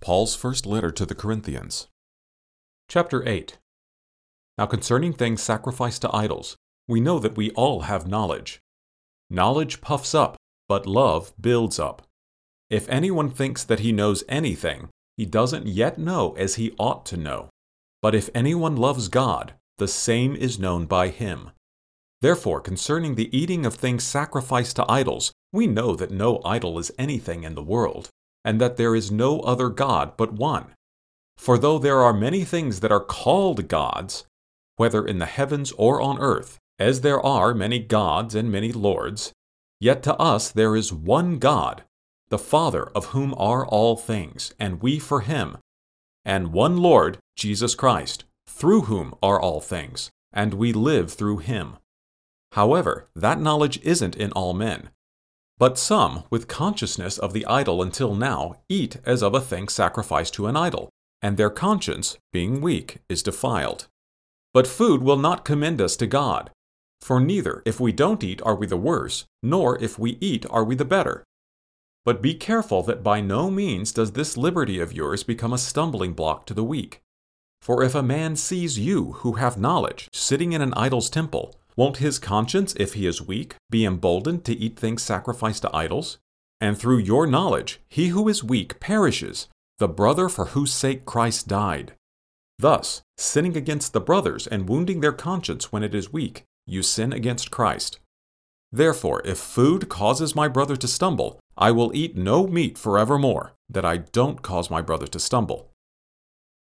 Paul's first letter to the Corinthians. Chapter 8 Now concerning things sacrificed to idols, we know that we all have knowledge. Knowledge puffs up, but love builds up. If anyone thinks that he knows anything, he doesn't yet know as he ought to know. But if anyone loves God, the same is known by him. Therefore, concerning the eating of things sacrificed to idols, we know that no idol is anything in the world and that there is no other God but one. For though there are many things that are called gods, whether in the heavens or on earth, as there are many gods and many lords, yet to us there is one God, the Father of whom are all things, and we for him, and one Lord, Jesus Christ, through whom are all things, and we live through him. However, that knowledge isn't in all men. But some, with consciousness of the idol until now, eat as of a thing sacrificed to an idol, and their conscience, being weak, is defiled. But food will not commend us to God. For neither, if we don't eat, are we the worse, nor if we eat, are we the better. But be careful that by no means does this liberty of yours become a stumbling block to the weak. For if a man sees you, who have knowledge, sitting in an idol's temple, won't his conscience, if he is weak, be emboldened to eat things sacrificed to idols? And through your knowledge, he who is weak perishes, the brother for whose sake Christ died. Thus, sinning against the brothers and wounding their conscience when it is weak, you sin against Christ. Therefore, if food causes my brother to stumble, I will eat no meat forevermore, that I don't cause my brother to stumble.